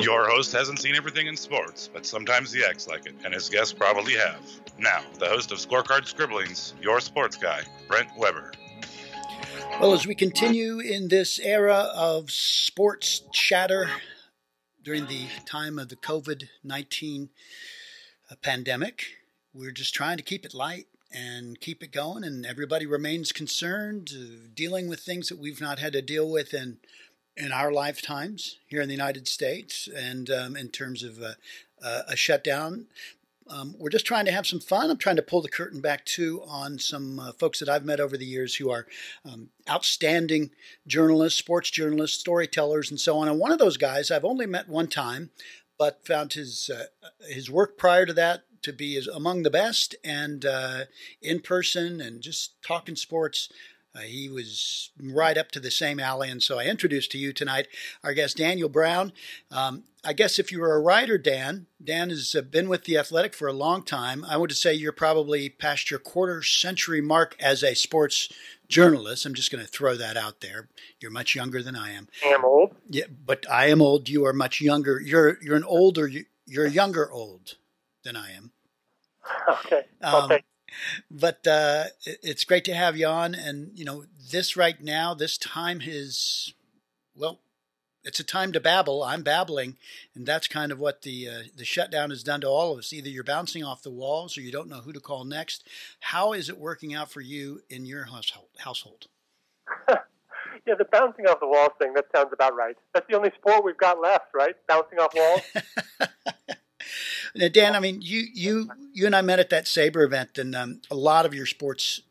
Your host hasn't seen everything in sports, but sometimes he acts like it, and his guests probably have. Now, the host of Scorecard Scribblings, your sports guy, Brent Weber. Well, as we continue in this era of sports chatter during the time of the COVID 19 uh, pandemic, we're just trying to keep it light and keep it going, and everybody remains concerned, uh, dealing with things that we've not had to deal with in in our lifetimes here in the United States, and um, in terms of uh, uh, a shutdown. Um, we're just trying to have some fun. I'm trying to pull the curtain back too on some uh, folks that I've met over the years who are um, outstanding journalists, sports journalists, storytellers, and so on. And one of those guys I've only met one time, but found his uh, his work prior to that to be among the best, and in person and just talking sports. Uh, he was right up to the same alley, and so I introduced to you tonight our guest Daniel Brown. Um, I guess if you were a writer, Dan, Dan has uh, been with the Athletic for a long time. I would say you're probably past your quarter century mark as a sports journalist. I'm just going to throw that out there. You're much younger than I am. I am old. Yeah, but I am old. You are much younger. You're you're an older. You're younger old than I am. Okay. Um, okay but uh, it's great to have you on. And you know, this right now, this time is well, it's a time to babble. I'm babbling, and that's kind of what the uh, the shutdown has done to all of us. Either you're bouncing off the walls, or you don't know who to call next. How is it working out for you in your household? Household. yeah, the bouncing off the walls thing. That sounds about right. That's the only sport we've got left, right? Bouncing off walls. Now, Dan, I mean, you you you and I met at that SABR event, and um, a lot of your sports,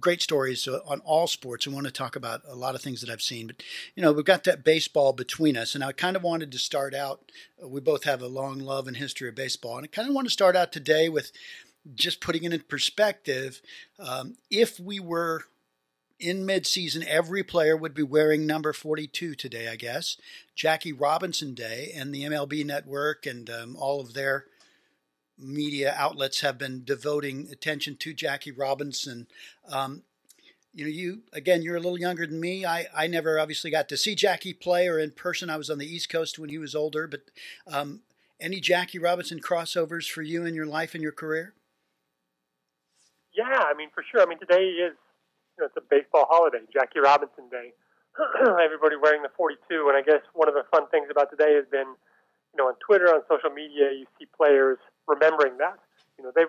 great stories on all sports. I want to talk about a lot of things that I've seen, but you know, we've got that baseball between us, and I kind of wanted to start out. We both have a long love and history of baseball, and I kind of want to start out today with just putting it in perspective. Um, if we were in midseason, every player would be wearing number 42 today, I guess. Jackie Robinson Day and the MLB Network and um, all of their media outlets have been devoting attention to Jackie Robinson. Um, you know, you again, you're a little younger than me. I, I never obviously got to see Jackie play or in person. I was on the East Coast when he was older. But um, any Jackie Robinson crossovers for you in your life and your career? Yeah, I mean, for sure. I mean, today is you know, it's a baseball holiday, Jackie Robinson Day. Everybody wearing the 42, and I guess one of the fun things about today has been, you know, on Twitter, on social media, you see players remembering that. You know, they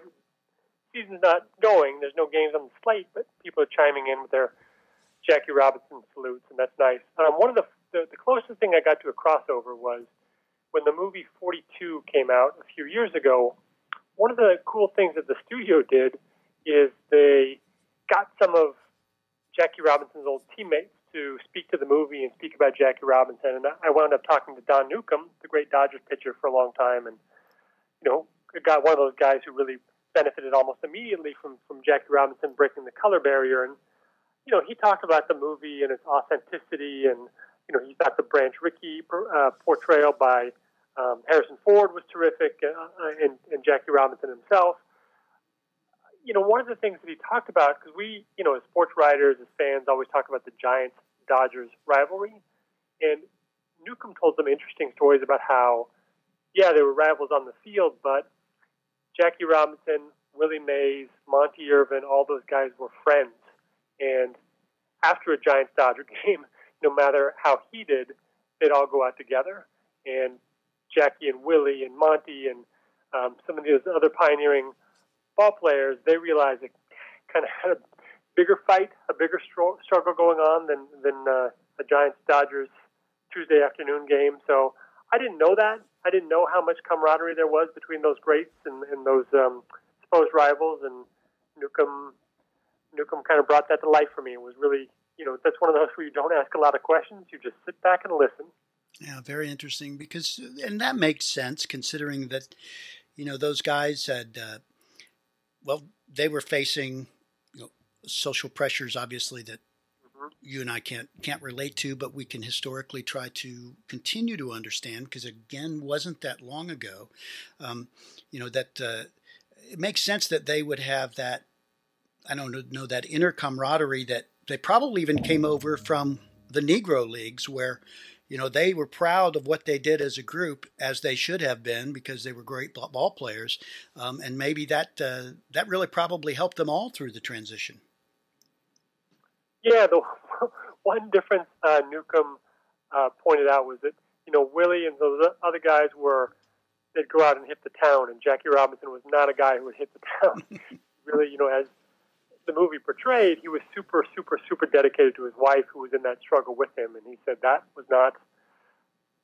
season's not going. There's no games on the slate, but people are chiming in with their Jackie Robinson salutes, and that's nice. Um, one of the, the the closest thing I got to a crossover was when the movie 42 came out a few years ago. One of the cool things that the studio did is they got some of Jackie Robinson's old teammates to speak to the movie and speak about Jackie Robinson. And I wound up talking to Don Newcombe, the great Dodgers pitcher, for a long time, and you know, got one of those guys who really benefited almost immediately from from Jackie Robinson breaking the color barrier. And you know, he talked about the movie and its authenticity, and you know, he thought the Branch Rickey uh, portrayal by um, Harrison Ford was terrific, uh, and, and Jackie Robinson himself. You know, one of the things that he talked about, because we, you know, as sports writers, as fans, always talk about the Giants Dodgers rivalry, and Newcombe told some interesting stories about how, yeah, they were rivals on the field, but Jackie Robinson, Willie Mays, Monte Irvin, all those guys were friends. And after a Giants Dodger game, no matter how heated, they'd all go out together. And Jackie and Willie and Monte and um, some of those other pioneering ball players, they realized they kind of had a bigger fight, a bigger struggle going on than than uh, a Giants Dodgers Tuesday afternoon game. So I didn't know that. I didn't know how much camaraderie there was between those greats and, and those um, supposed rivals. And Newcombe, Newcombe kind of brought that to life for me. It was really, you know, that's one of those where you don't ask a lot of questions. You just sit back and listen. Yeah, very interesting because, and that makes sense considering that, you know, those guys had, uh, well, they were facing, you know, social pressures, obviously that you and I can't can't relate to, but we can historically try to continue to understand because again, wasn't that long ago. Um, you know that uh, it makes sense that they would have that. I don't know that inner camaraderie that they probably even came over from the Negro leagues where you know, they were proud of what they did as a group, as they should have been, because they were great ball players, um, and maybe that uh, that really probably helped them all through the transition. Yeah, the one difference uh, Newcombe uh, pointed out was that you know Willie and those other guys were they'd go out and hit the town, and Jackie Robinson was not a guy who would hit the town. really, you know, as the movie portrayed, he was super, super, super dedicated to his wife, who was in that struggle with him, and he said that was not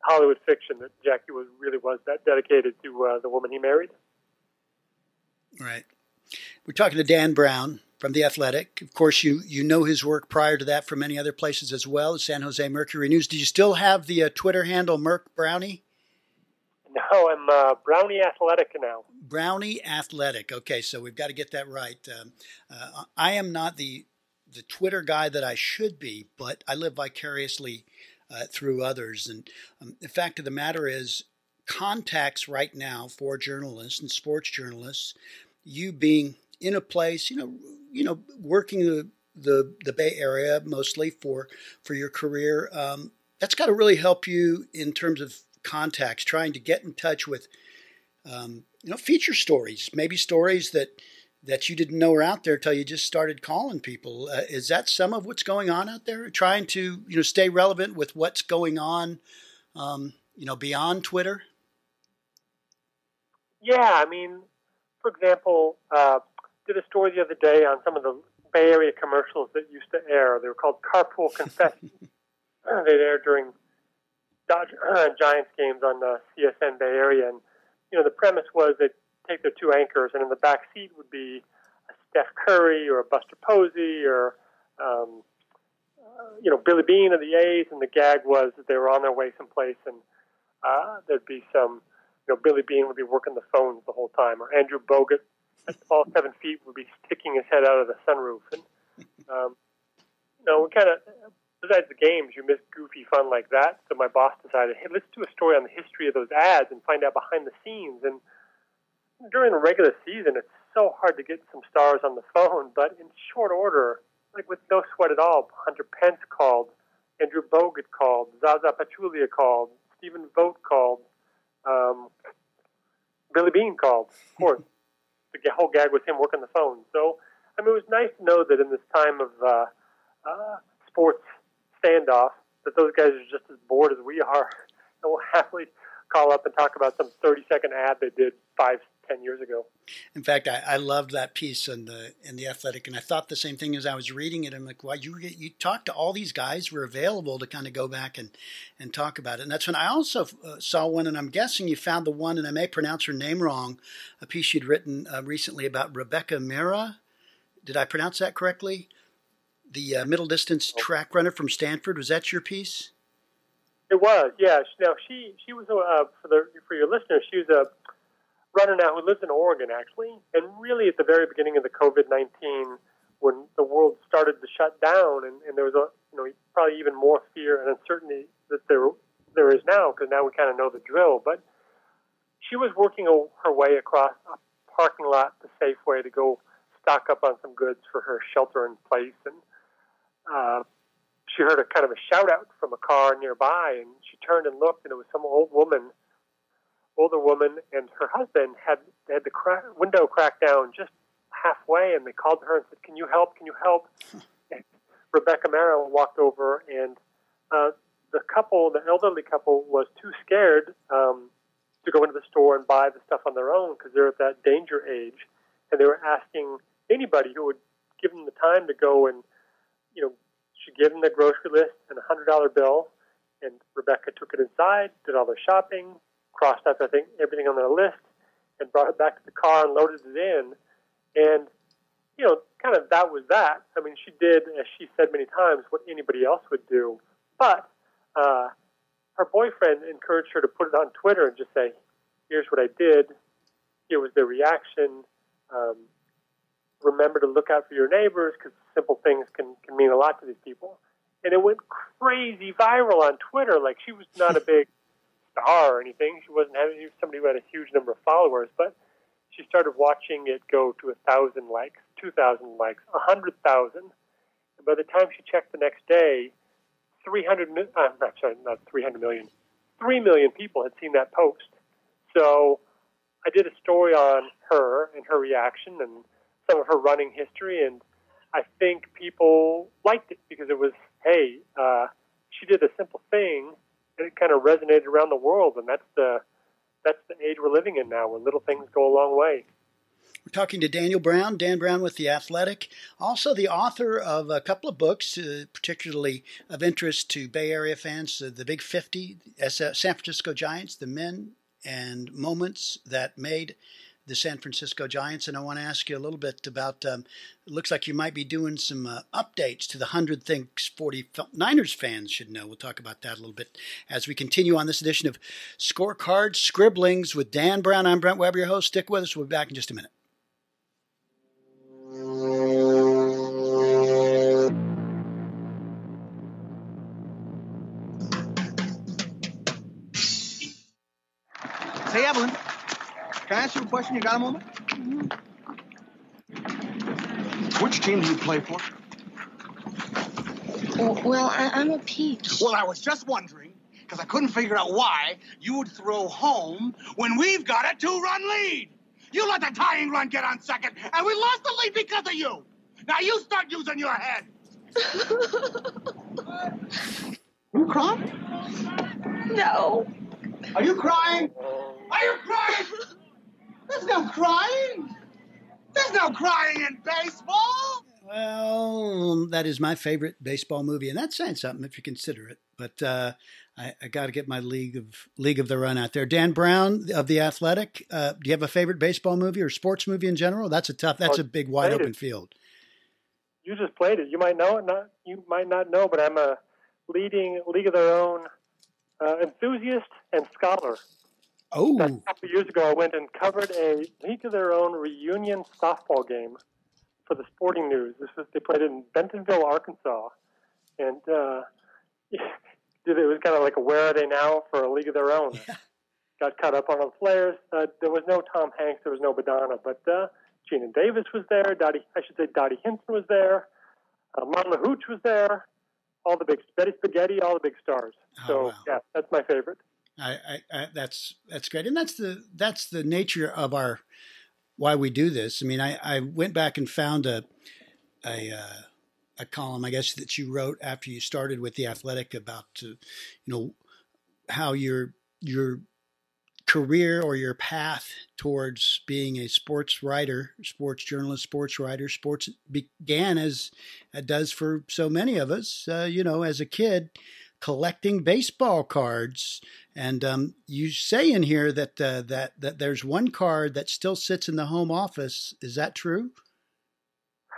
Hollywood fiction. That Jackie was really was that dedicated to uh, the woman he married. Right. We're talking to Dan Brown from the Athletic. Of course, you you know his work prior to that from many other places as well, San Jose Mercury News. Do you still have the uh, Twitter handle Merc Brownie? No, I'm uh, Brownie Athletic now. Brownie Athletic. Okay, so we've got to get that right. Um, uh, I am not the the Twitter guy that I should be, but I live vicariously uh, through others. And um, the fact of the matter is, contacts right now for journalists and sports journalists, you being in a place, you know, you know, working the the, the Bay Area mostly for for your career, um, that's got to really help you in terms of contacts, trying to get in touch with, um, you know, feature stories, maybe stories that that you didn't know were out there until you just started calling people. Uh, is that some of what's going on out there? Trying to you know stay relevant with what's going on, um, you know, beyond Twitter. Yeah, I mean, for example, uh, did a story the other day on some of the Bay Area commercials that used to air. They were called Carpool Confessions. They'd air during Dodge, Giants games on the CSN Bay Area, and you know the premise was they'd take their two anchors, and in the back seat would be a Steph Curry or a Buster Posey or um, uh, you know Billy Beane of the A's, and the gag was that they were on their way someplace, and uh, there'd be some you know Billy Beane would be working the phones the whole time, or Andrew Bogut all seven feet would be sticking his head out of the sunroof, and um, you know we kind of besides the games, you miss goofy fun like that. So my boss decided, hey, let's do a story on the history of those ads and find out behind the scenes. And during the regular season, it's so hard to get some stars on the phone, but in short order, like with no sweat at all, Hunter Pence called, Andrew Bogut called, Zaza Pachulia called, Stephen Vogt called, um, Billy Beane called, of course. the whole gag was him working the phone. So, I mean, it was nice to know that in this time of uh, uh, sports standoff that those guys are just as bored as we are and we'll happily call up and talk about some 30 second ad they did five, ten years ago. In fact, I, I loved that piece in the in the Athletic, and I thought the same thing as I was reading it. I'm like, "Why you you talked to all these guys who were available to kind of go back and and talk about it." And that's when I also uh, saw one, and I'm guessing you found the one, and I may pronounce her name wrong, a piece you'd written uh, recently about Rebecca Mehra. Did I pronounce that correctly? The uh, middle distance track runner from Stanford. Was that your piece? It was, yeah. Now she she was uh, for the for your listeners. She was a runner now who lives in Oregon, actually, and really at the very beginning of the COVID nineteen, when the world started to shut down, and, and there was a you know probably even more fear and uncertainty that there there is now because now we kind of know the drill. But she was working her way across a parking lot to Safeway to go stock up on some goods for her shelter in place and uh, she heard a kind of a shout out from a car nearby, and she turned and looked, and it was some old woman, older woman, and her husband had had the crack, window cracked down just halfway, and they called her and said, "Can you help? Can you help?" and Rebecca Mehra walked over, and uh, the couple, the elderly couple, was too scared um, to go into the store and buy the stuff on their own because they're at that danger age, and they were asking anybody who would give them the time to go and you know, she gave them the grocery list and a hundred dollar bill, and Rebecca took it inside, did all their shopping, crossed out I think everything on their list, and brought it back to the car and loaded it in, and you know, kind of that was that. I mean, she did, as she said many times, what anybody else would do, but uh, her boyfriend encouraged her to put it on Twitter and just say, "Here's what I did. Here was the reaction." Um, remember to look out for your neighbors because simple things can, can mean a lot to these people. And it went crazy viral on Twitter. Like she was not a big star or anything. She wasn't having, she was somebody who had a huge number of followers, but she started watching it go to a thousand likes, two thousand likes, a hundred thousand. And by the time she checked the next day, 300, uh, not, sorry, not 300 million, 3 million people had seen that post. So I did a story on her and her reaction and some of her running history, and I think people liked it because it was, hey, uh, she did a simple thing, and it kind of resonated around the world, and that's the that's the age we're living in now, where little things go a long way. We're talking to Daniel Brown, Dan Brown with The Athletic, also the author of a couple of books, uh, particularly of interest to Bay Area fans uh, The Big 50, San Francisco Giants, The Men and Moments That Made the San Francisco Giants. And I want to ask you a little bit about um, it looks like you might be doing some uh, updates to the 100 Things 49ers fans should know. We'll talk about that a little bit as we continue on this edition of Scorecard Scribblings with Dan Brown. I'm Brent Weber, your host. Stick with us. We'll be back in just a minute. Can I ask you a question? You got a moment? Which team do you play for? Well, I, am a peach. Well, I was just wondering, because I couldn't figure out why you would throw home when we've got a two-run lead. You let the tying run get on second, and we lost the lead because of you. Now you start using your head. Are you crying? No. Are you crying? Are you crying? There's no crying. There's no crying in baseball. Well, that is my favorite baseball movie, and that's saying something if you consider it. But uh, I, I got to get my league of league of the run out there. Dan Brown of the Athletic. Uh, do you have a favorite baseball movie or sports movie in general? That's a tough. That's a big wide open field. You just played it. You might know it. Not you might not know, but I'm a leading league of their own uh, enthusiast and scholar. Oh. A couple years ago, I went and covered a League of Their Own reunion softball game for the Sporting News. This was they played in Bentonville, Arkansas, and uh, it was kind of like a where are they now for a League of Their Own. Yeah. Got caught up on all the players. Uh, there was no Tom Hanks, there was no Madonna, but uh, Geena Davis was there. Dottie, I should say Dottie Hinson was there. Uh, Marla Hooch was there. All the big Betty Spaghetti, all the big stars. Oh, so wow. yeah, that's my favorite. I, I, that's that's great, and that's the that's the nature of our why we do this. I mean, I, I went back and found a a uh, a column, I guess, that you wrote after you started with the Athletic about uh, you know how your your career or your path towards being a sports writer, sports journalist, sports writer, sports began as it does for so many of us. Uh, you know, as a kid, collecting baseball cards. And um, you say in here that uh, that that there's one card that still sits in the home office. Is that true?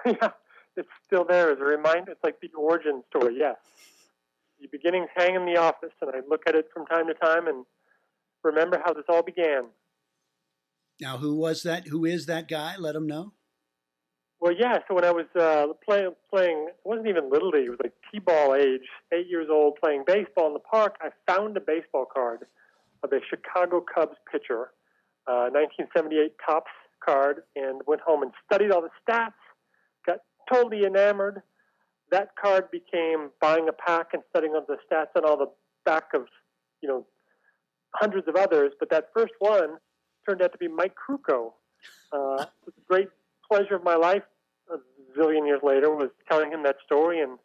Yeah, it's still there as a reminder. It's like the origin story. Yes, the beginnings hang in the office, and I look at it from time to time and remember how this all began. Now, who was that? Who is that guy? Let him know. Well, yeah. So when I was uh, playing, playing, it wasn't even little league. It was like t-ball age, eight years old, playing baseball in the park. I found a baseball card of a Chicago Cubs pitcher, uh, 1978 Topps card, and went home and studied all the stats. Got totally enamored. That card became buying a pack and studying all the stats on all the back of, you know, hundreds of others. But that first one turned out to be Mike Krukow. Uh, great pleasure of my life a zillion years later was telling him that story and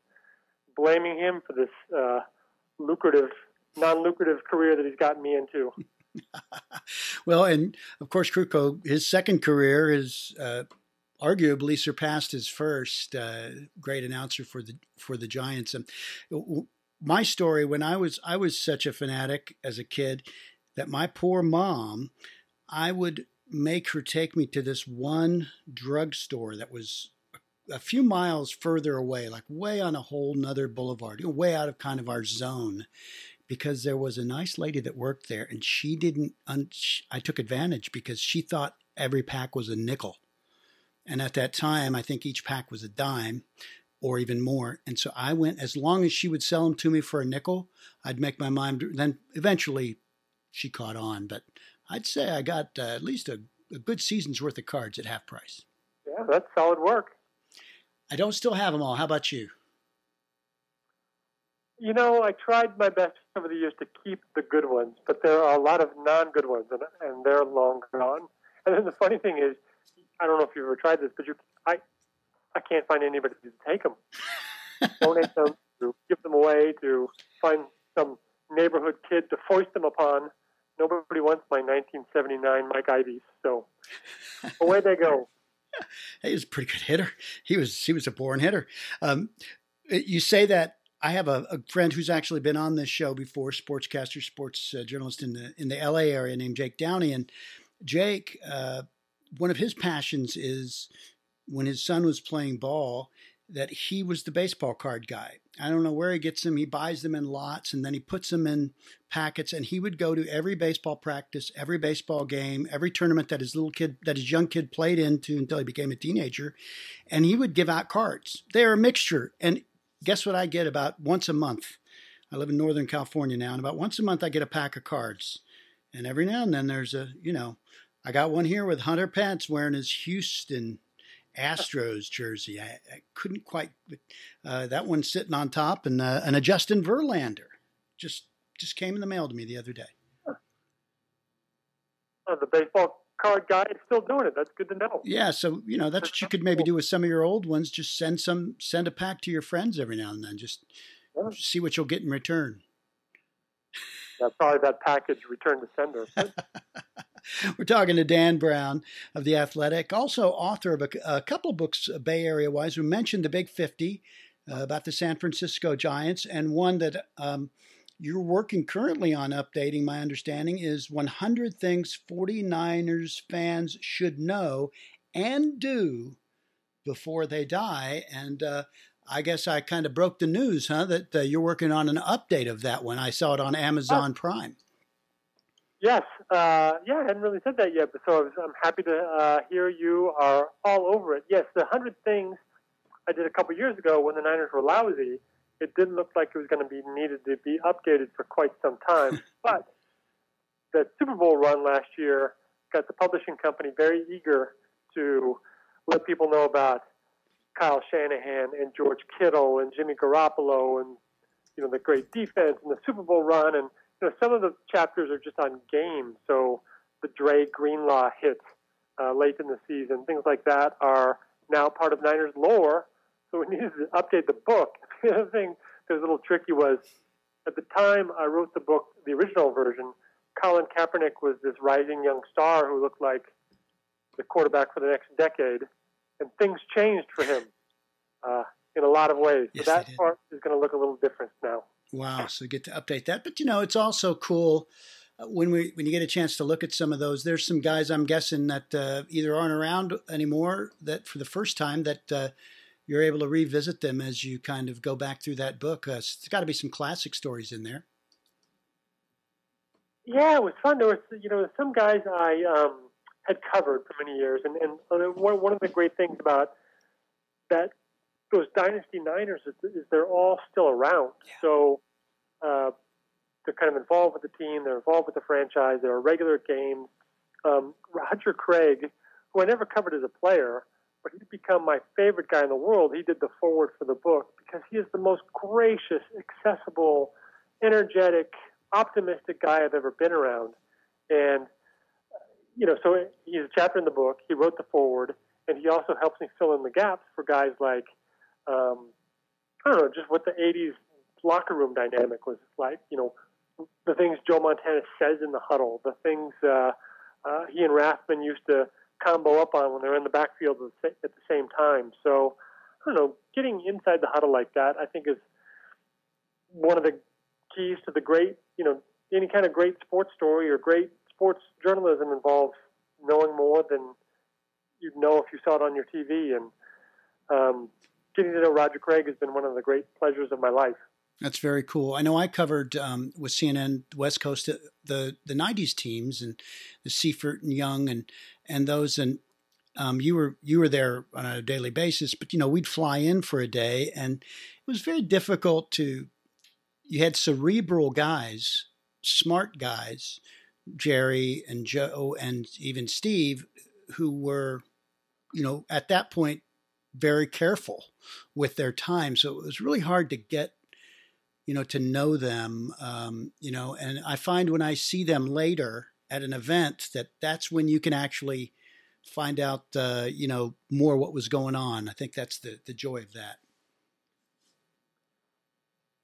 blaming him for this uh, lucrative, non-lucrative career that he's gotten me into. well, and of course, Krukow, his second career is uh, arguably surpassed his first. Uh, great announcer for the for the Giants. And my story when I was I was such a fanatic as a kid that my poor mom, I would make her take me to this one drugstore that was a few miles further away, like way on a whole nother boulevard, you know, way out of kind of our zone, because there was a nice lady that worked there, and she didn't. Un- I took advantage because she thought every pack was a nickel, and at that time, I think each pack was a dime, or even more. And so I went as long as she would sell them to me for a nickel, I'd make my mind. Then eventually, she caught on, but I'd say I got uh, at least a, a good season's worth of cards at half price. Yeah, that's solid work. I don't still have them all. How about you? You know, I tried my best over the years to keep the good ones, but there are a lot of non-good ones, and, and they're long gone. And then the funny thing is, I don't know if you've ever tried this, but you, I, I can't find anybody to take them, donate them, to give them away, to find some neighborhood kid to foist them upon. Nobody wants my 1979 Mike Ivies, so away they go. he was a pretty good hitter. He was he was a born hitter. Um, you say that I have a, a, friend who's actually been on this show before, sportscaster, sports uh, journalist in the in the LA area named Jake Downey, and Jake, uh, one of his passions is when his son was playing ball, that he was the baseball card guy. I don't know where he gets them. He buys them in lots and then he puts them in packets. And he would go to every baseball practice, every baseball game, every tournament that his little kid, that his young kid played into until he became a teenager. And he would give out cards. They're a mixture. And guess what I get about once a month? I live in Northern California now, and about once a month I get a pack of cards. And every now and then there's a, you know, I got one here with Hunter Pence wearing his Houston Astros jersey. I, I couldn't quite. Uh, that one's sitting on top, and uh, and a Justin Verlander just just came in the mail to me the other day. Uh, the baseball card guy is still doing it. That's good to know. Yeah, so you know that's what you could maybe do with some of your old ones. Just send some, send a pack to your friends every now and then. Just yeah. see what you'll get in return. Yeah, probably that package returned to sender. We're talking to Dan Brown of The Athletic, also author of a, a couple of books uh, Bay Area wise. We mentioned The Big 50 uh, about the San Francisco Giants, and one that um, you're working currently on updating, my understanding, is 100 Things 49ers fans should know and do before they die. And uh, I guess I kind of broke the news, huh? That uh, you're working on an update of that one. I saw it on Amazon Prime. Yes, uh, yeah, I hadn't really said that yet, but so I was, I'm happy to uh, hear you are all over it. Yes, the hundred things I did a couple years ago when the Niners were lousy, it didn't look like it was going to be needed to be updated for quite some time. but the Super Bowl run last year got the publishing company very eager to let people know about Kyle Shanahan and George Kittle and Jimmy Garoppolo and you know the great defense and the Super Bowl run and you know some of the chapters are just on games. So the Dre Greenlaw hit uh, late in the season, things like that are now part of Niners lore. So we needed to update the book. the other thing that was a little tricky was at the time I wrote the book, the original version. Colin Kaepernick was this rising young star who looked like the quarterback for the next decade and things changed for him uh, in a lot of ways. Yes, so that part is going to look a little different now. Wow! So you get to update that, but you know it's also cool uh, when we when you get a chance to look at some of those. There's some guys I'm guessing that uh, either aren't around anymore that for the first time that uh, you're able to revisit them as you kind of go back through that book. Uh, it's got to be some classic stories in there. Yeah, it was fun. There was you know some guys I um, had covered for many years. And, and one, one of the great things about that those Dynasty Niners is, is they're all still around. Yeah. So uh, they're kind of involved with the team. They're involved with the franchise. They're regular games. Um, Roger Craig, who I never covered as a player, but he's become my favorite guy in the world. He did the forward for the book because he is the most gracious, accessible, energetic, optimistic guy I've ever been around. And you know, so he's a chapter in the book. He wrote the forward, and he also helps me fill in the gaps for guys like, um, I don't know, just what the '80s locker room dynamic was like. You know, the things Joe Montana says in the huddle, the things uh, uh, he and Rathman used to combo up on when they're in the backfield at the same time. So, I don't know, getting inside the huddle like that, I think is one of the keys to the great, you know, any kind of great sports story or great sports journalism involves knowing more than you'd know if you saw it on your TV. And um, getting to know Roger Craig has been one of the great pleasures of my life. That's very cool. I know I covered um, with CNN West Coast the the '90s teams and the Seifert and Young and and those and um, you were you were there on a daily basis, but you know we'd fly in for a day, and it was very difficult to. You had cerebral guys, smart guys, Jerry and Joe and even Steve, who were, you know, at that point, very careful with their time. So it was really hard to get you know, to know them, um, you know, and I find when I see them later at an event that that's when you can actually find out, uh, you know, more what was going on. I think that's the the joy of that.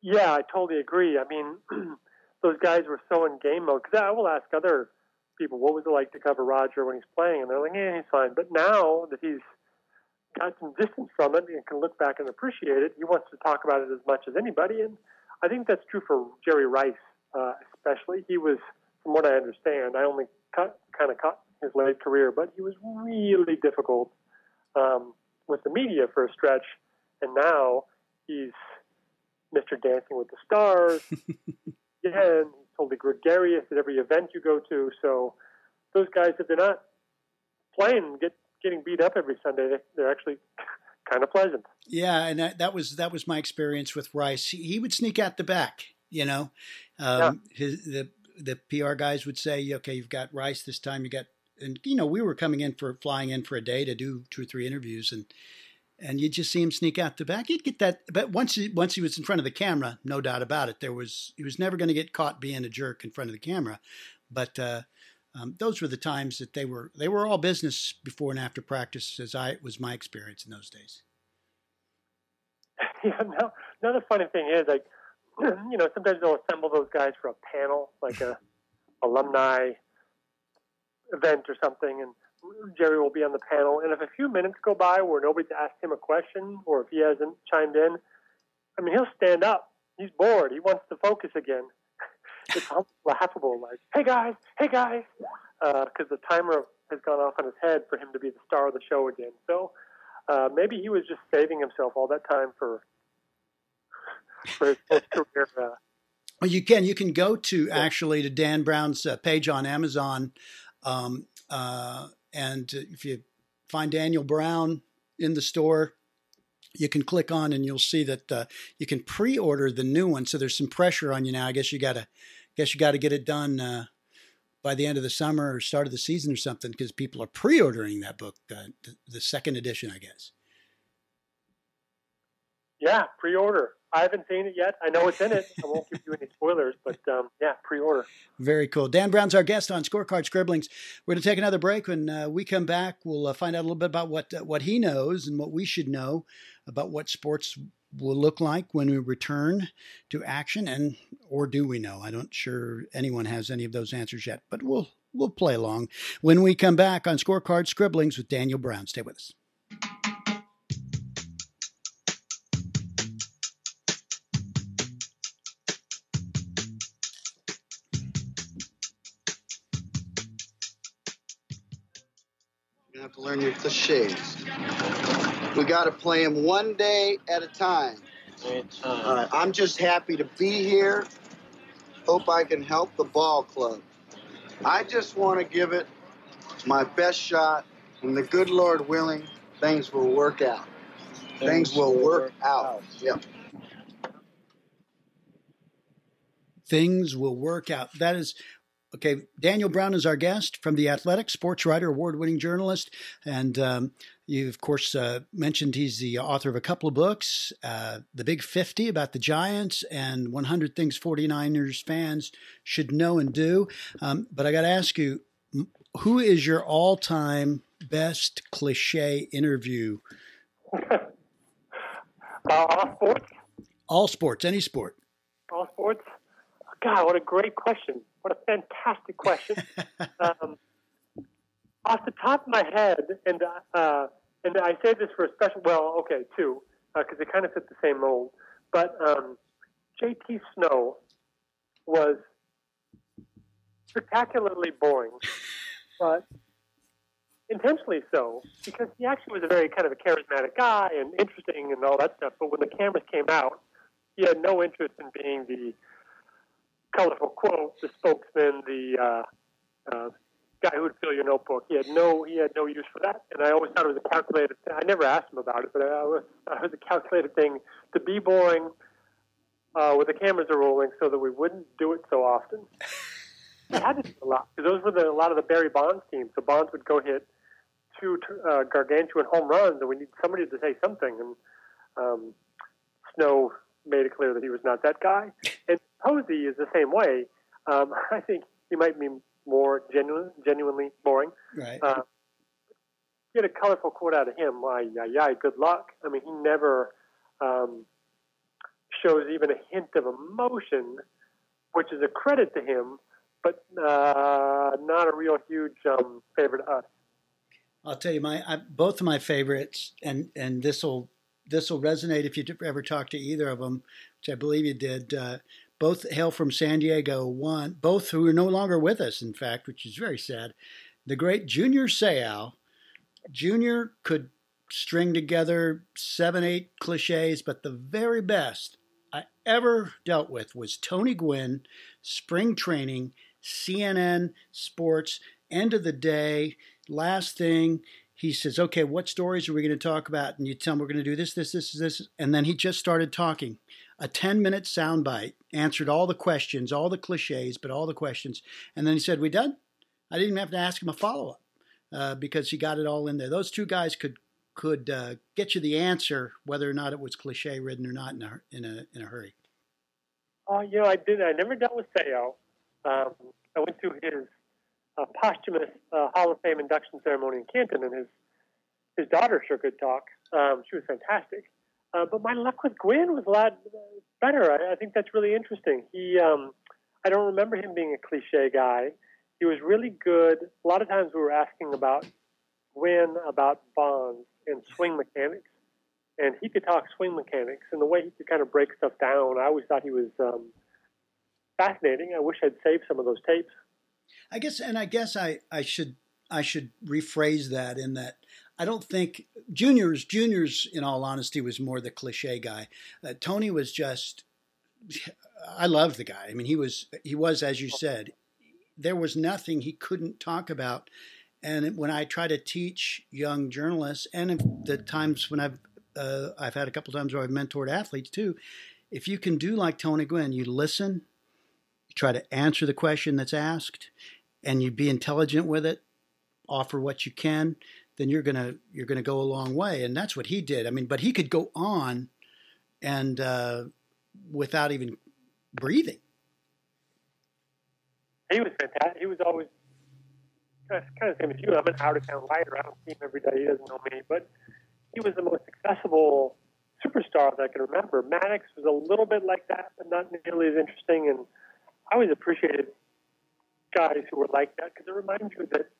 Yeah, I totally agree. I mean, those guys were so in game mode. Because I will ask other people, what was it like to cover Roger when he's playing? And they're like, yeah, he's fine. But now that he's got some distance from it and can look back and appreciate it, he wants to talk about it as much as anybody. And I think that's true for Jerry Rice, uh, especially. He was, from what I understand, I only cut, kind of caught his late career, but he was really difficult um, with the media for a stretch. And now he's Mr. Dancing with the Stars. Again, he's totally gregarious at every event you go to. So those guys, if they're not playing, get getting beat up every Sunday, they're actually kind of pleasant. Yeah, and that, that was that was my experience with Rice. He, he would sneak out the back. You know, um, yeah. his, the the PR guys would say, "Okay, you've got Rice this time. You got." And you know, we were coming in for flying in for a day to do two or three interviews, and and you just see him sneak out the back. You'd get that, but once he, once he was in front of the camera, no doubt about it, there was he was never going to get caught being a jerk in front of the camera. But uh, um, those were the times that they were they were all business before and after practice, as I was my experience in those days. Yeah. Now, another funny thing is like, you know, sometimes they'll assemble those guys for a panel, like a alumni event or something, and Jerry will be on the panel, and if a few minutes go by where nobody's asked him a question or if he hasn't chimed in, I mean, he'll stand up. He's bored. He wants to focus again. it's laughable. Like, hey guys, hey guys, because uh, the timer has gone off on his head for him to be the star of the show again. So uh, maybe he was just saving himself all that time for for his career. Uh, well, you can you can go to actually to Dan Brown's uh, page on Amazon. Um, uh, and if you find Daniel Brown in the store, you can click on and you'll see that uh, you can pre-order the new one. So there's some pressure on you now. I guess you gotta, guess you got to get it done uh, by the end of the summer or start of the season or something because people are pre-ordering that book, uh, the, the second edition, I guess. Yeah, pre-order. I haven't seen it yet. I know it's in it. I won't give you any spoilers, but um, yeah, pre-order. Very cool. Dan Brown's our guest on Scorecard Scribblings. We're going to take another break. When uh, we come back, we'll uh, find out a little bit about what uh, what he knows and what we should know about what sports will look like when we return to action, and or do we know? I don't sure anyone has any of those answers yet, but we'll we'll play along when we come back on Scorecard Scribblings with Daniel Brown. Stay with us. We got to play them one day at a time. All right, I'm just happy to be here. Hope I can help the ball club. I just want to give it my best shot, and the good Lord willing, things will work out. Things, things will work, work out. out. Yep. Things will work out. That is Okay, Daniel Brown is our guest from The Athletic, sports writer, award winning journalist. And um, you, of course, uh, mentioned he's the author of a couple of books uh, The Big 50 about the Giants and 100 Things 49ers fans should know and do. Um, but I got to ask you, who is your all time best cliche interview? uh, all sports? All sports, any sport. All sports? God, what a great question. What a fantastic question. um, off the top of my head, and uh, and I say this for a special, well, okay, two, because uh, they kind of fit the same mold. But um, J.T. Snow was spectacularly boring, but intentionally so, because he actually was a very kind of a charismatic guy and interesting and all that stuff. But when the cameras came out, he had no interest in being the colorful quote, the spokesman, the uh, uh, guy who would fill your notebook. He had no he had no use for that, and I always thought it was a calculated. Thing. I never asked him about it, but I was it was a calculated thing to be boring uh, when the cameras are rolling, so that we wouldn't do it so often. We had to do a lot because those were the, a lot of the Barry Bonds teams. So Bonds would go hit two uh, gargantuan home runs, and we need somebody to say something. And um, Snow made it clear that he was not that guy. And Posey is the same way. Um, I think he might be more genuine, genuinely boring. Right. Uh, get a colorful quote out of him. Why, yeah, yeah, good luck. I mean, he never um, shows even a hint of emotion, which is a credit to him, but uh, not a real huge um, favorite to us. I'll tell you my I, both of my favorites, and and this will this will resonate if you ever talk to either of them, which I believe you did. Uh, both hail from San Diego. One, both who are no longer with us, in fact, which is very sad. The great Junior Seau. Junior could string together seven, eight cliches, but the very best I ever dealt with was Tony Gwynn, spring training, CNN Sports, end of the day, last thing. He says, okay, what stories are we going to talk about? And you tell him we're going to do this, this, this, this. And then he just started talking. A 10 minute soundbite, answered all the questions, all the cliches, but all the questions. And then he said, we done? I didn't even have to ask him a follow up uh, because he got it all in there. Those two guys could could uh, get you the answer whether or not it was cliche ridden or not in a in a in a hurry. Oh, you know, I did. I never dealt with Seau. Um, I went to his uh, posthumous uh, Hall of Fame induction ceremony in Canton, and his his daughter sure could talk. Um, she was fantastic. Uh, but my luck with Gwynn was a lot better. I, I think that's really interesting. He, um, I don't remember him being a cliche guy. He was really good. A lot of times we were asking about Gwynn, about Bonds and swing mechanics, and he could talk swing mechanics and the way he could kind of break stuff down. I always thought he was um, fascinating. I wish I'd saved some of those tapes. I guess, and I guess I, I should I should rephrase that in that I don't think juniors juniors in all honesty was more the cliche guy. Uh, Tony was just I loved the guy. I mean he was he was as you said there was nothing he couldn't talk about. And when I try to teach young journalists, and the times when I've uh, I've had a couple times where I've mentored athletes too, if you can do like Tony Gwynn, you listen, you try to answer the question that's asked, and you be intelligent with it, offer what you can, then you're gonna you're gonna go a long way. And that's what he did. I mean, but he could go on and uh, without even breathing. He was fantastic. He was always kind of, kind of same as you. I'm an out of town writer. I don't see him every day. He doesn't know me, but he was the most accessible superstar that I can remember. Maddux was a little bit like that, but not nearly as interesting. And I always appreciated guys who were like that because it reminds you that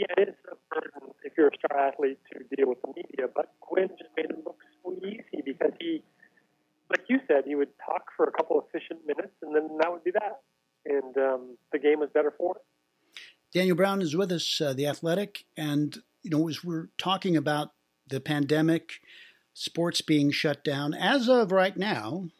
yeah, it is a burden if you're a star athlete to deal with the media. But Gwynn just made it look so easy because he, like you said, he would talk for a couple efficient minutes, and then that would be that, and um, the game was better for it. Daniel Brown is with us, uh, the athletic, and you know as we're talking about the pandemic, sports being shut down as of right now,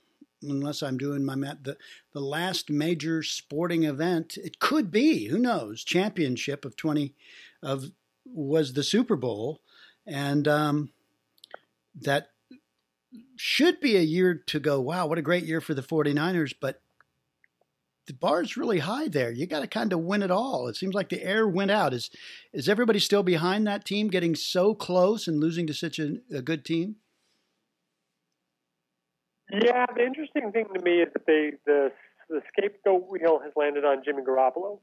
unless I'm doing my math, the, the last major sporting event, it could be, who knows, championship of 20, of was the Super Bowl. And um, that should be a year to go, wow, what a great year for the 49ers. But the bar's really high there. You got to kind of win it all. It seems like the air went out. Is is everybody still behind that team, getting so close and losing to such a, a good team? Yeah, the interesting thing to me is that they the the scapegoat wheel has landed on Jimmy Garoppolo,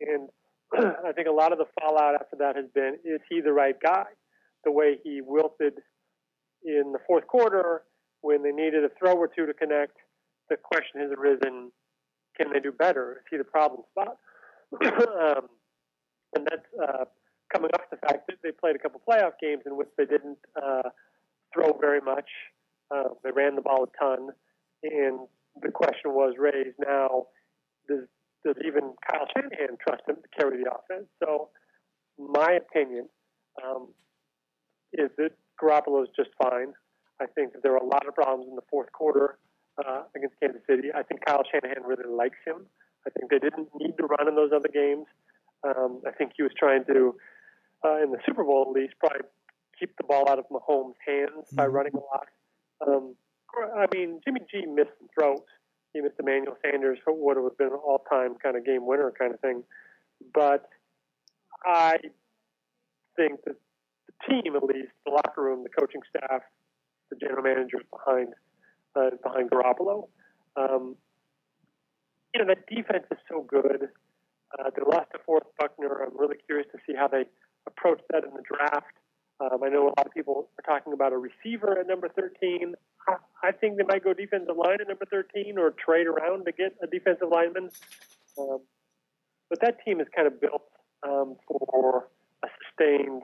and I think a lot of the fallout after that has been: is he the right guy? The way he wilted in the fourth quarter when they needed a throw or two to connect, the question has arisen: Can they do better? Is he the problem spot? um, and that's uh, coming off the fact that they played a couple playoff games in which they didn't uh, throw very much uh, they ran the ball a ton, and the question was raised now: Does does even Kyle Shanahan trust him to carry the offense? So, my opinion um, is that Garoppolo is just fine. I think that there were a lot of problems in the fourth quarter uh, against Kansas City. I think Kyle Shanahan really likes him. I think they didn't need to run in those other games. Um, I think he was trying to, uh, in the Super Bowl at least, probably keep the ball out of Mahomes' hands mm-hmm. by running a lot. Um, I mean, Jimmy G missed some throws. He missed Emmanuel Sanders would have been an all-time kind of game winner kind of thing. But I think that the team, at least, the locker room, the coaching staff, the general managers behind uh, behind Garoppolo. Um, you know, that defense is so good. Uh, they lost DeForest Buckner. I'm really curious to see how they approach that in the draft. Um, I know a lot of people are talking about a receiver at number 13. I, think they might go defensive line at number 13 or trade around to get a defensive lineman. Um, but that team is kind of built um, for a sustained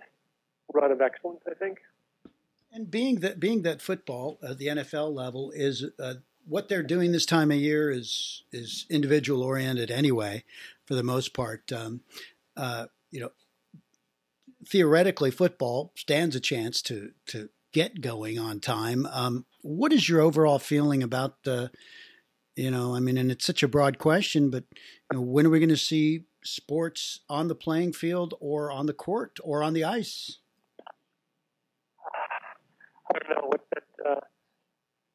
run of excellence, I think. And being that being that football at the NFL level is uh, what they're doing this time of year is is individual oriented anyway, for the most part. Um, uh, you know, theoretically, football stands a chance to to get going on time. Um, what is your overall feeling about the? You know, I mean, and it's such a broad question, but you know, when are we going to see sports on the playing field or on the court or on the ice? I don't know what's that uh,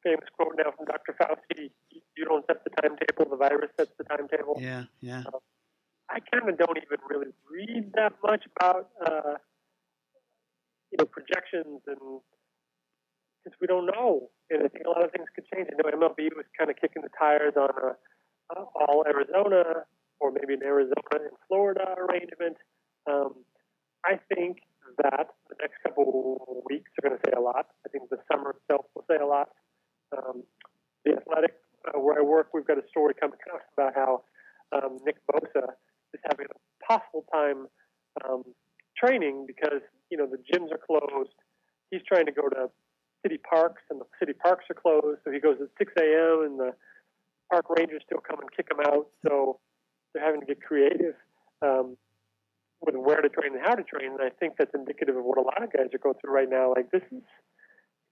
famous quote now from Dr. Fauci: "You don't set the timetable; the virus sets the timetable." Yeah, yeah. Uh, I kind of don't even really read that much about uh, you know projections and because we don't know, and I think a lot of things could change. I know MLB was kind of kicking the tires on a, a all Arizona or maybe an Arizona and Florida arrangement. Um, I think that the next couple weeks are going to say a lot. I think the summer itself will say a lot. Um, the Athletic, uh, where I work, we've got a story coming out about how um, Nick Bosa is having a possible time um, training because you know the gyms are closed. He's trying to go to city parks, and the city parks are closed. So he goes at 6 a.m. and the park rangers still come and kick him out. So they're having to get creative um, with where to train and how to train. And I think that's indicative of what a lot of guys are going through right now. Like this is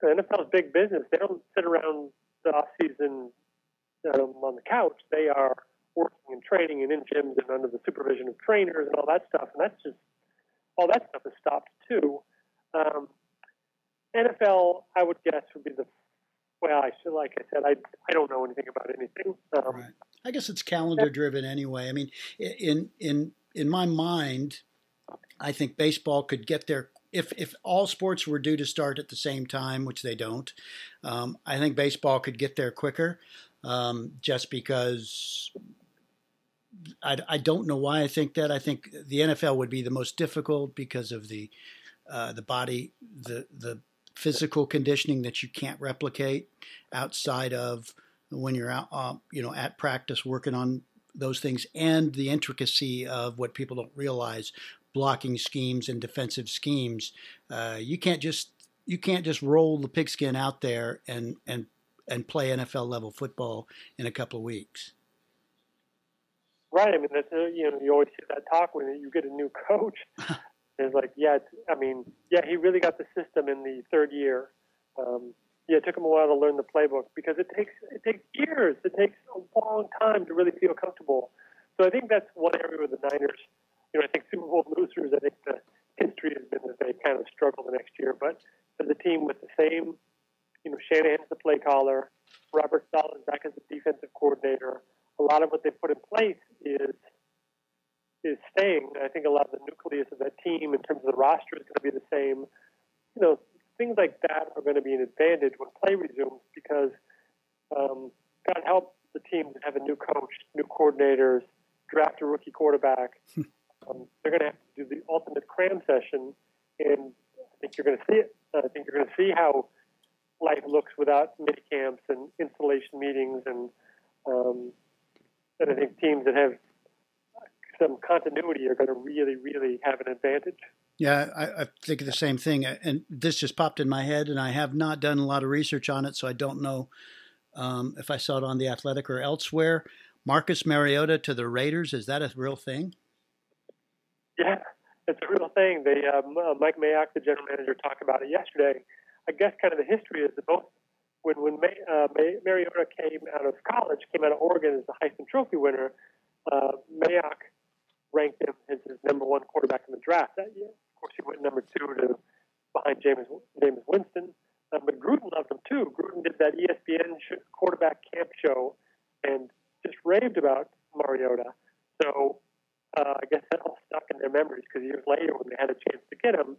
the NFL's big business. They don't sit around the off season um, on the couch. They are working and training and in gyms and under the supervision of trainers and all that stuff. And that's just all that stuff has stopped too. Um, NFL, I would guess, would be the well. I should, like I said, I I don't know anything about anything. Um, right. I guess it's calendar driven anyway. I mean, in in in my mind, I think baseball could get there if if all sports were due to start at the same time, which they don't. Um, I think baseball could get there quicker, um, just because. I, I don't know why I think that. I think the NFL would be the most difficult because of the uh, the body, the the physical conditioning that you can't replicate outside of when you're out, uh, you know, at practice working on those things, and the intricacy of what people don't realize, blocking schemes and defensive schemes. Uh, you can't just you can't just roll the pigskin out there and and and play NFL level football in a couple of weeks. Right. I mean, that's uh, you know, you always hear that talk when you get a new coach. It's like, yeah, I mean, yeah, he really got the system in the third year. Um, yeah, it took him a while to learn the playbook because it takes it takes years. It takes a long time to really feel comfortable. So I think that's one area with the Niners. You know, I think Super Bowl losers. I think the history has been that they kind of struggle the next year. But as a team with the same, you know, Shanahan's the play caller, Robert Saleh back as the defensive coordinator. A lot of what they put in place is is staying. I think a lot of the nucleus of that team, in terms of the roster, is going to be the same. You know, things like that are going to be an advantage when play resumes because um, God help the teams that have a new coach, new coordinators, draft a rookie quarterback. um, they're going to have to do the ultimate cram session, and I think you're going to see it. I think you're going to see how life looks without mini camps and installation meetings, and um, and I think teams that have some continuity are going to really, really have an advantage. Yeah, I, I, think the same thing. And this just popped in my head, and I have not done a lot of research on it, so I don't know um, if I saw it on the Athletic or elsewhere. Marcus Mariota to the Raiders is that a real thing? Yeah, it's a real thing. They um, uh, Mike Mayock, the general manager, talked about it yesterday. I guess kind of the history is that both when when May, uh, May, Mariota came out of college, came out of Oregon as the Heisman Trophy winner, uh, Mayock ranked him as his number one quarterback in the draft that year. Of course, he went number two to behind Jameis Jameis Winston. Um, but Gruden loved him too. Gruden did that ESPN quarterback camp show and just raved about Mariota. So uh, I guess that all stuck in their memories because years later, when they had a chance to get him,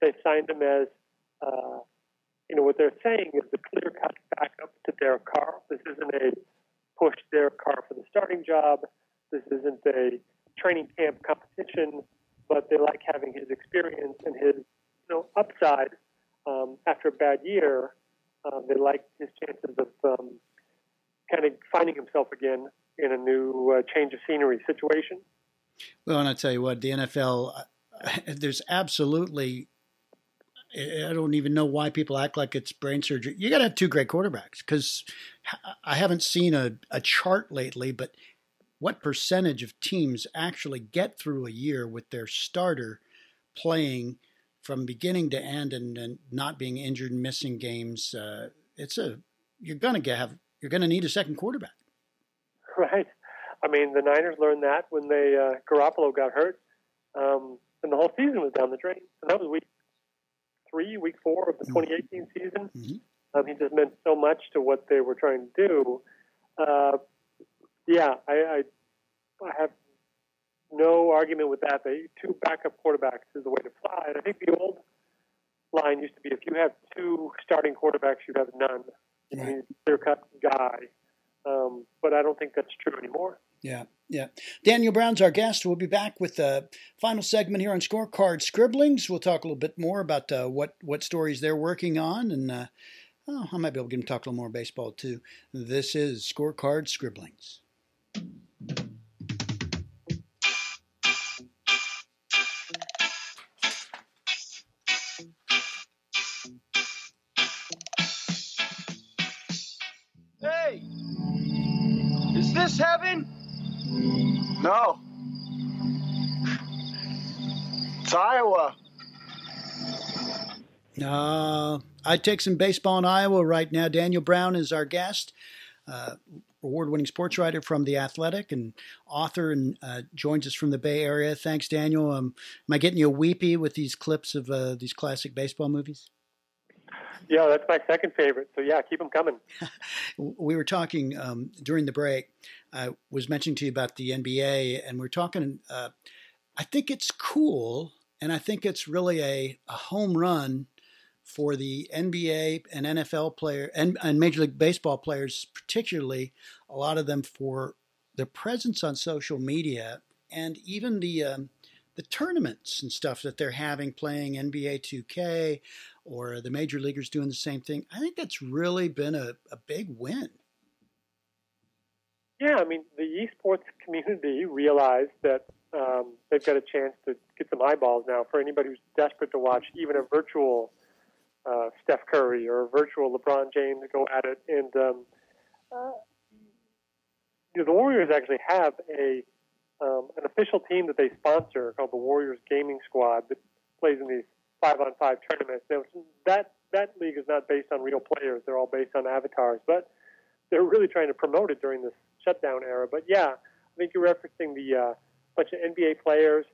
they signed him as uh, you know, what they're saying is the clear cut backup to Derek Carr. This isn't a push Derek Carr for the starting job. This isn't a training camp competition, but they like having his experience and his you know upside um, after a bad year. Uh, they like his chances of um, kind of finding himself again in a new uh, change of scenery situation. Well, and I tell you what, the NFL, there's absolutely. I don't even know why people act like it's brain surgery. You got to have two great quarterbacks because I haven't seen a, a chart lately, but what percentage of teams actually get through a year with their starter playing from beginning to end and, and not being injured and missing games? Uh, it's a you're going to have you're going to need a second quarterback. Right. I mean, the Niners learned that when they uh, Garoppolo got hurt, um, and the whole season was down the drain. And that was week three, week four of the 2018 season. Mm-hmm. Um, he just meant so much to what they were trying to do. Uh, yeah, I, I, I have no argument with that. They two backup quarterbacks is the way to fly. And I think the old line used to be if you have two starting quarterbacks, you have none. Right. He's a clear cut guy. Um, but I don't think that's true anymore. Yeah, yeah. Daniel Brown's our guest. We'll be back with the final segment here on Scorecard Scribblings. We'll talk a little bit more about uh, what what stories they're working on, and uh, oh, I might be able to get him to talk a little more baseball too. This is Scorecard Scribblings. Heaven? No. It's Iowa. Uh, I take some baseball in Iowa right now. Daniel Brown is our guest, uh, award-winning sports writer from The Athletic and author, and uh, joins us from the Bay Area. Thanks, Daniel. Um, am I getting you weepy with these clips of uh, these classic baseball movies? Yeah, that's my second favorite. So yeah, keep them coming. we were talking um, during the break. I was mentioning to you about the NBA, and we're talking. Uh, I think it's cool, and I think it's really a, a home run for the NBA and NFL player and, and Major League Baseball players, particularly a lot of them for their presence on social media and even the um, the tournaments and stuff that they're having playing NBA 2K or the major leaguers doing the same thing. I think that's really been a, a big win. Yeah, I mean, the esports community realized that um, they've got a chance to get some eyeballs now for anybody who's desperate to watch even a virtual uh, Steph Curry or a virtual LeBron James go at it. And um, uh, you know, the Warriors actually have a um, an official team that they sponsor called the Warriors Gaming Squad that plays in these five on five tournaments. Now, that that league is not based on real players; they're all based on avatars. But they're really trying to promote it during this shutdown era. But yeah, I think you're referencing the uh, bunch of NBA players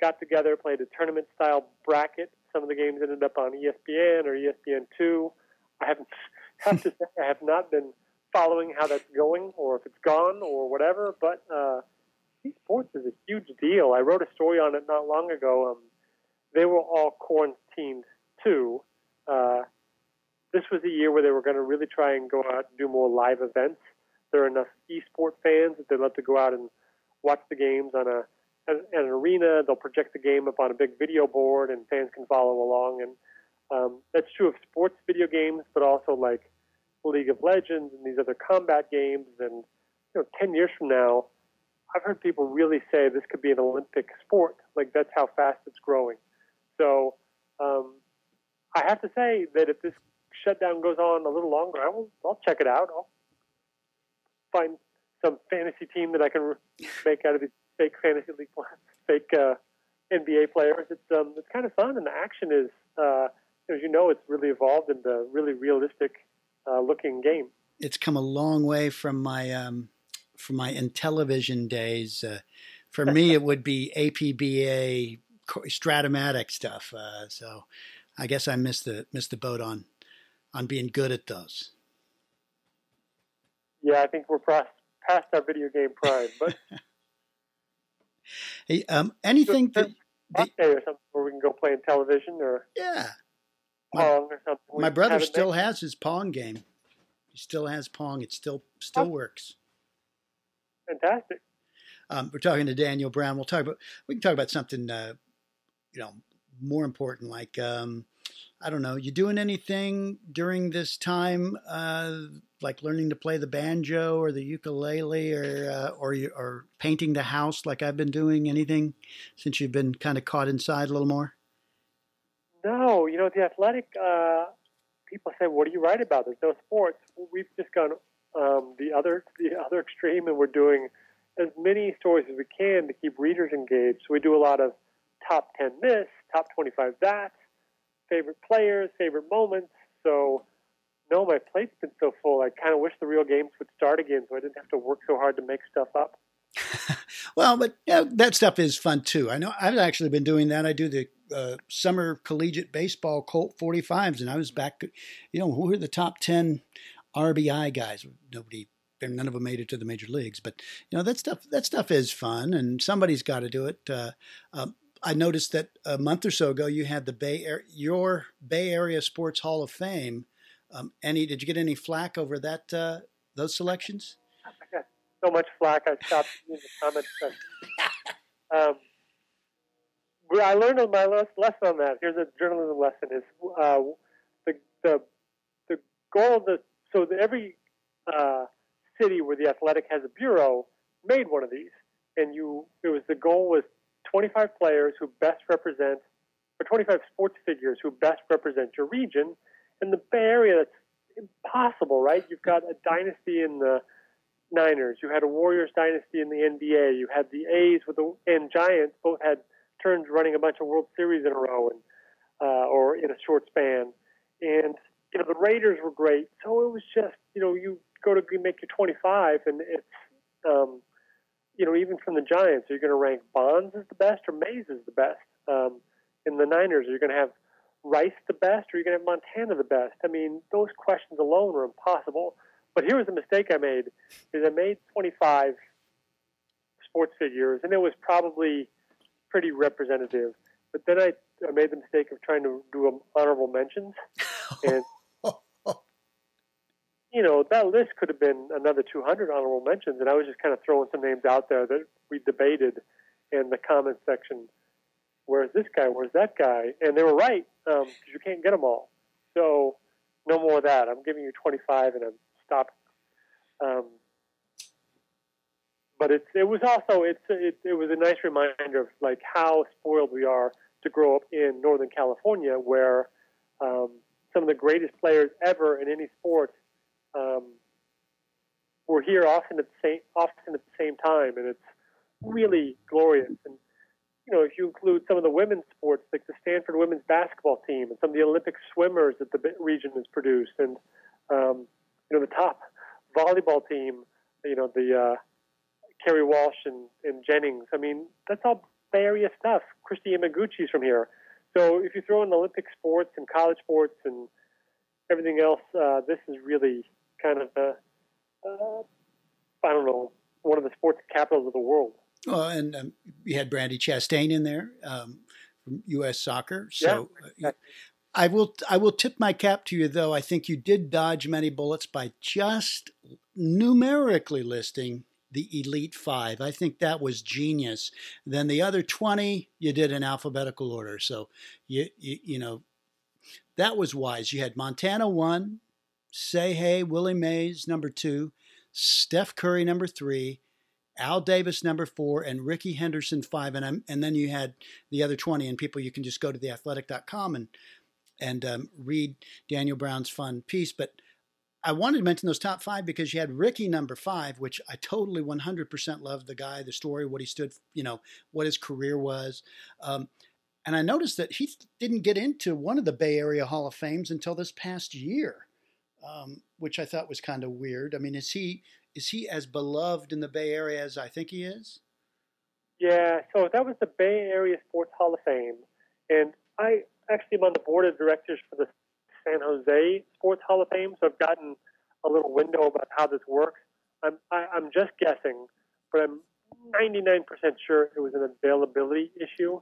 got together, played a tournament style bracket. Some of the games ended up on ESPN or ESPN two. I haven't have to say I have not been following how that's going or if it's gone or whatever. But uh, esports is a huge deal. I wrote a story on it not long ago. Um, they were all quarantined too. Uh, this was a year where they were going to really try and go out and do more live events. There are enough esport fans that they love to go out and watch the games on a an, arena. They'll project the game up on a big video board, and fans can follow along. And um, that's true of sports video games, but also like League of Legends and these other combat games. And you know, ten years from now, I've heard people really say this could be an Olympic sport. Like that's how fast it's growing. So um, I have to say that if this shutdown goes on a little longer, I will. I'll check it out. I'll find some fantasy team that I can make out of these fake fantasy league, fake uh, NBA players. It's um, it's kind of fun, and the action is, uh, as you know, it's really evolved into a really realistic uh, looking game. It's come a long way from my um, from my Intellivision days. Uh, for me, it would be APBA Strat-O-Matic stuff. Uh, so I guess I missed the missed the boat on on being good at those. Yeah, I think we're past, past our video game prime. But hey, um, anything that, that or something where we can go play Intellivision or yeah. Pong or something. My brother still has his Pong game. He still has Pong. It still still Oh. works. Fantastic. Um, we're talking to Daniel Brown. We'll talk about we can talk about something uh, you know more important, like um, I don't know. You doing anything during this time, uh, like learning to play the banjo or the ukulele, or uh, or or painting the house, like I've been doing? Anything since you've been kind of caught inside a little more? No, you know the athletic uh, people say, "What do you write about?" There's no sports. We've just gone um, the other the other extreme, and we're doing as many stories as we can to keep readers engaged. So we do a lot of top ten this, top twenty-five that, favorite players, favorite moments. So no, my plate's been so full. I kind of wish the real games would start again, so I didn't have to work so hard to make stuff up. Well, but yeah, that stuff is fun too. I know I've actually been doing that. I do the uh, summer collegiate baseball Colt 45s, and I was back. You know, who are the top 10 RBI guys? Nobody, none of them made it to the major leagues, but you know that stuff. That stuff is fun, and somebody's got to do it. Uh, um, I noticed that a month or so ago you had the Bay your Bay Area Sports Hall of Fame. Um, any? Did you get any flack over that? Uh, those selections? so much flack. I stopped in the comments. Um, I learned my lesson on that. Here's a journalism lesson: is uh, the the the goal of the so every uh, city where the athletic has a bureau made one of these, and you it was the goal was 25 players who best represent or 25 sports figures who best represent your region. And the Bay Area, that's impossible, right? You've got a dynasty in the Niners. You had a Warriors dynasty in the NBA. You had the A's with the and Giants both had turns running a bunch of World Series in a row and uh, or in a short span. And you know the Raiders were great. So it was just you know you go to make your 25 and it's um, you know even from the Giants, are you going to rank Bonds as the best or Mays as the best? Um, in the Niners, are you going to have Rice the best or are you going to have Montana the best? I mean, those questions alone are impossible. But here was the mistake I made: is I made 25 sports figures, and it was probably pretty representative. But then I, I made the mistake of trying to do honorable mentions, and you know that list could have been another 200 honorable mentions, and I was just kind of throwing some names out there that we debated in the comment section. Where's this guy? Where's that guy? And they were right because you can't get them all. So no more of that. I'm giving you 25, and I'm stopped. Um, but it's it was also it's it, it was a nice reminder of like how spoiled we are to grow up in Northern California, where um, some of the greatest players ever in any sport um, were here often at the same often at the same time, and it's really glorious. And you know, if you include some of the women's sports, like the Stanford women's basketball team, and some of the Olympic swimmers that the region has produced, and um, you know, the top volleyball team, you know, the uh, Kerri Walsh and, and Jennings. I mean, that's all Bay Area stuff. Kristi Yamaguchi's from here. So if you throw in Olympic sports and college sports and everything else, uh, this is really kind of the, uh, I don't know, one of the sports capitals of the world. Well, and um, you had Brandi Chastain in there um, from U.S. Soccer. So Yeah. uh, I will I will tip my cap to you, though. I think you did dodge many bullets by just numerically listing the elite five. I think that was genius. Then the other twenty you did in alphabetical order. So you you, you know that was wise. You had Montana one, Say Hey, Willie Mays number two, Steph Curry number three. Al Davis number four and Rickey Henderson five, and I'm, and then you had the other twenty. And people, you can just go to theathletic.com and and um, read Daniel Brown's fun piece. But I wanted to mention those top five because you had Rickey number five, which I totally 100% loved the guy, the story, what he stood, you know, what his career was. Um, and I noticed that he didn't get into one of the Bay Area Hall of Fames until this past year, um, which I thought was kind of weird. I mean, is he is he as beloved in the Bay Area as I think he is? Yeah, so that was the Bay Area Sports Hall of Fame, and I actually am on the board of directors for the San Jose Sports Hall of Fame. So I've gotten a little window about how this works. I'm I, I'm just guessing, but I'm 99% sure it was an availability issue.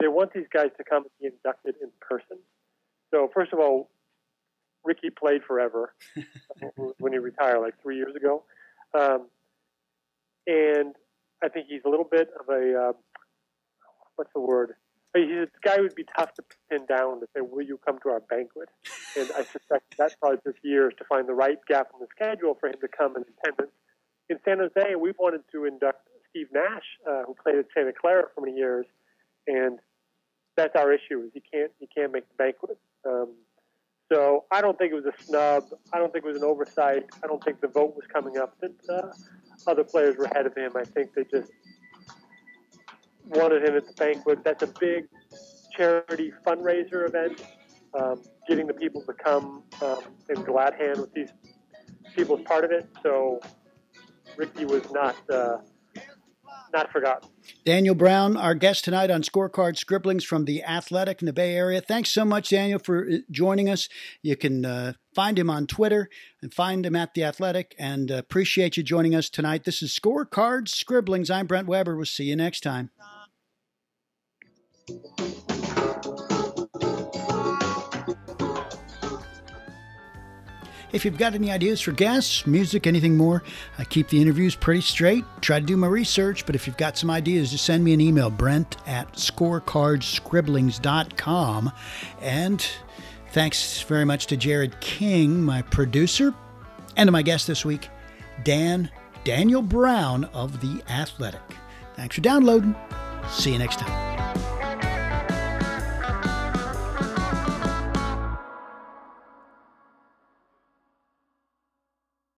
They want these guys to come and be inducted in person. So first of all, Rickey played forever when he retired, like three years ago, um, and I think he's a little bit of a uh, what's the word? He's a guy who'd be tough to pin down to say, "Will you come to our banquet?" And I suspect that probably took years to find the right gap in the schedule for him to come in attendance. In San Jose, we wanted to induct Steve Nash, uh, who played at Santa Clara for many years, and that's our issue: is he can't he can't make the banquet. Um, so I don't think it was a snub. I don't think it was an oversight. I don't think the vote was coming up that uh, other players were ahead of him. I think they just wanted him at the banquet. That's a big charity fundraiser event. Um, getting the people to come um, in glad hand with these people is part of it. So Rickey was not uh, not forgotten. Daniel Brown, our guest tonight on Scorecard Scribblings from the Athletic in the Bay Area. Thanks so much, Daniel, for uh, joining us. You can uh, find him on Twitter and find him at the Athletic. And uh, appreciate you joining us tonight. This is Scorecard Scribblings. I'm Brent Weber. We'll see you next time. If you've got any ideas for guests, music, anything more, I keep the interviews pretty straight. Try to do my research, but if you've got some ideas, just send me an email, brent at scorecardscribblings.com. And thanks very much to Jared King, my producer, and to my guest this week, Dan Daniel Brown of The Athletic. Thanks for downloading. See you next time.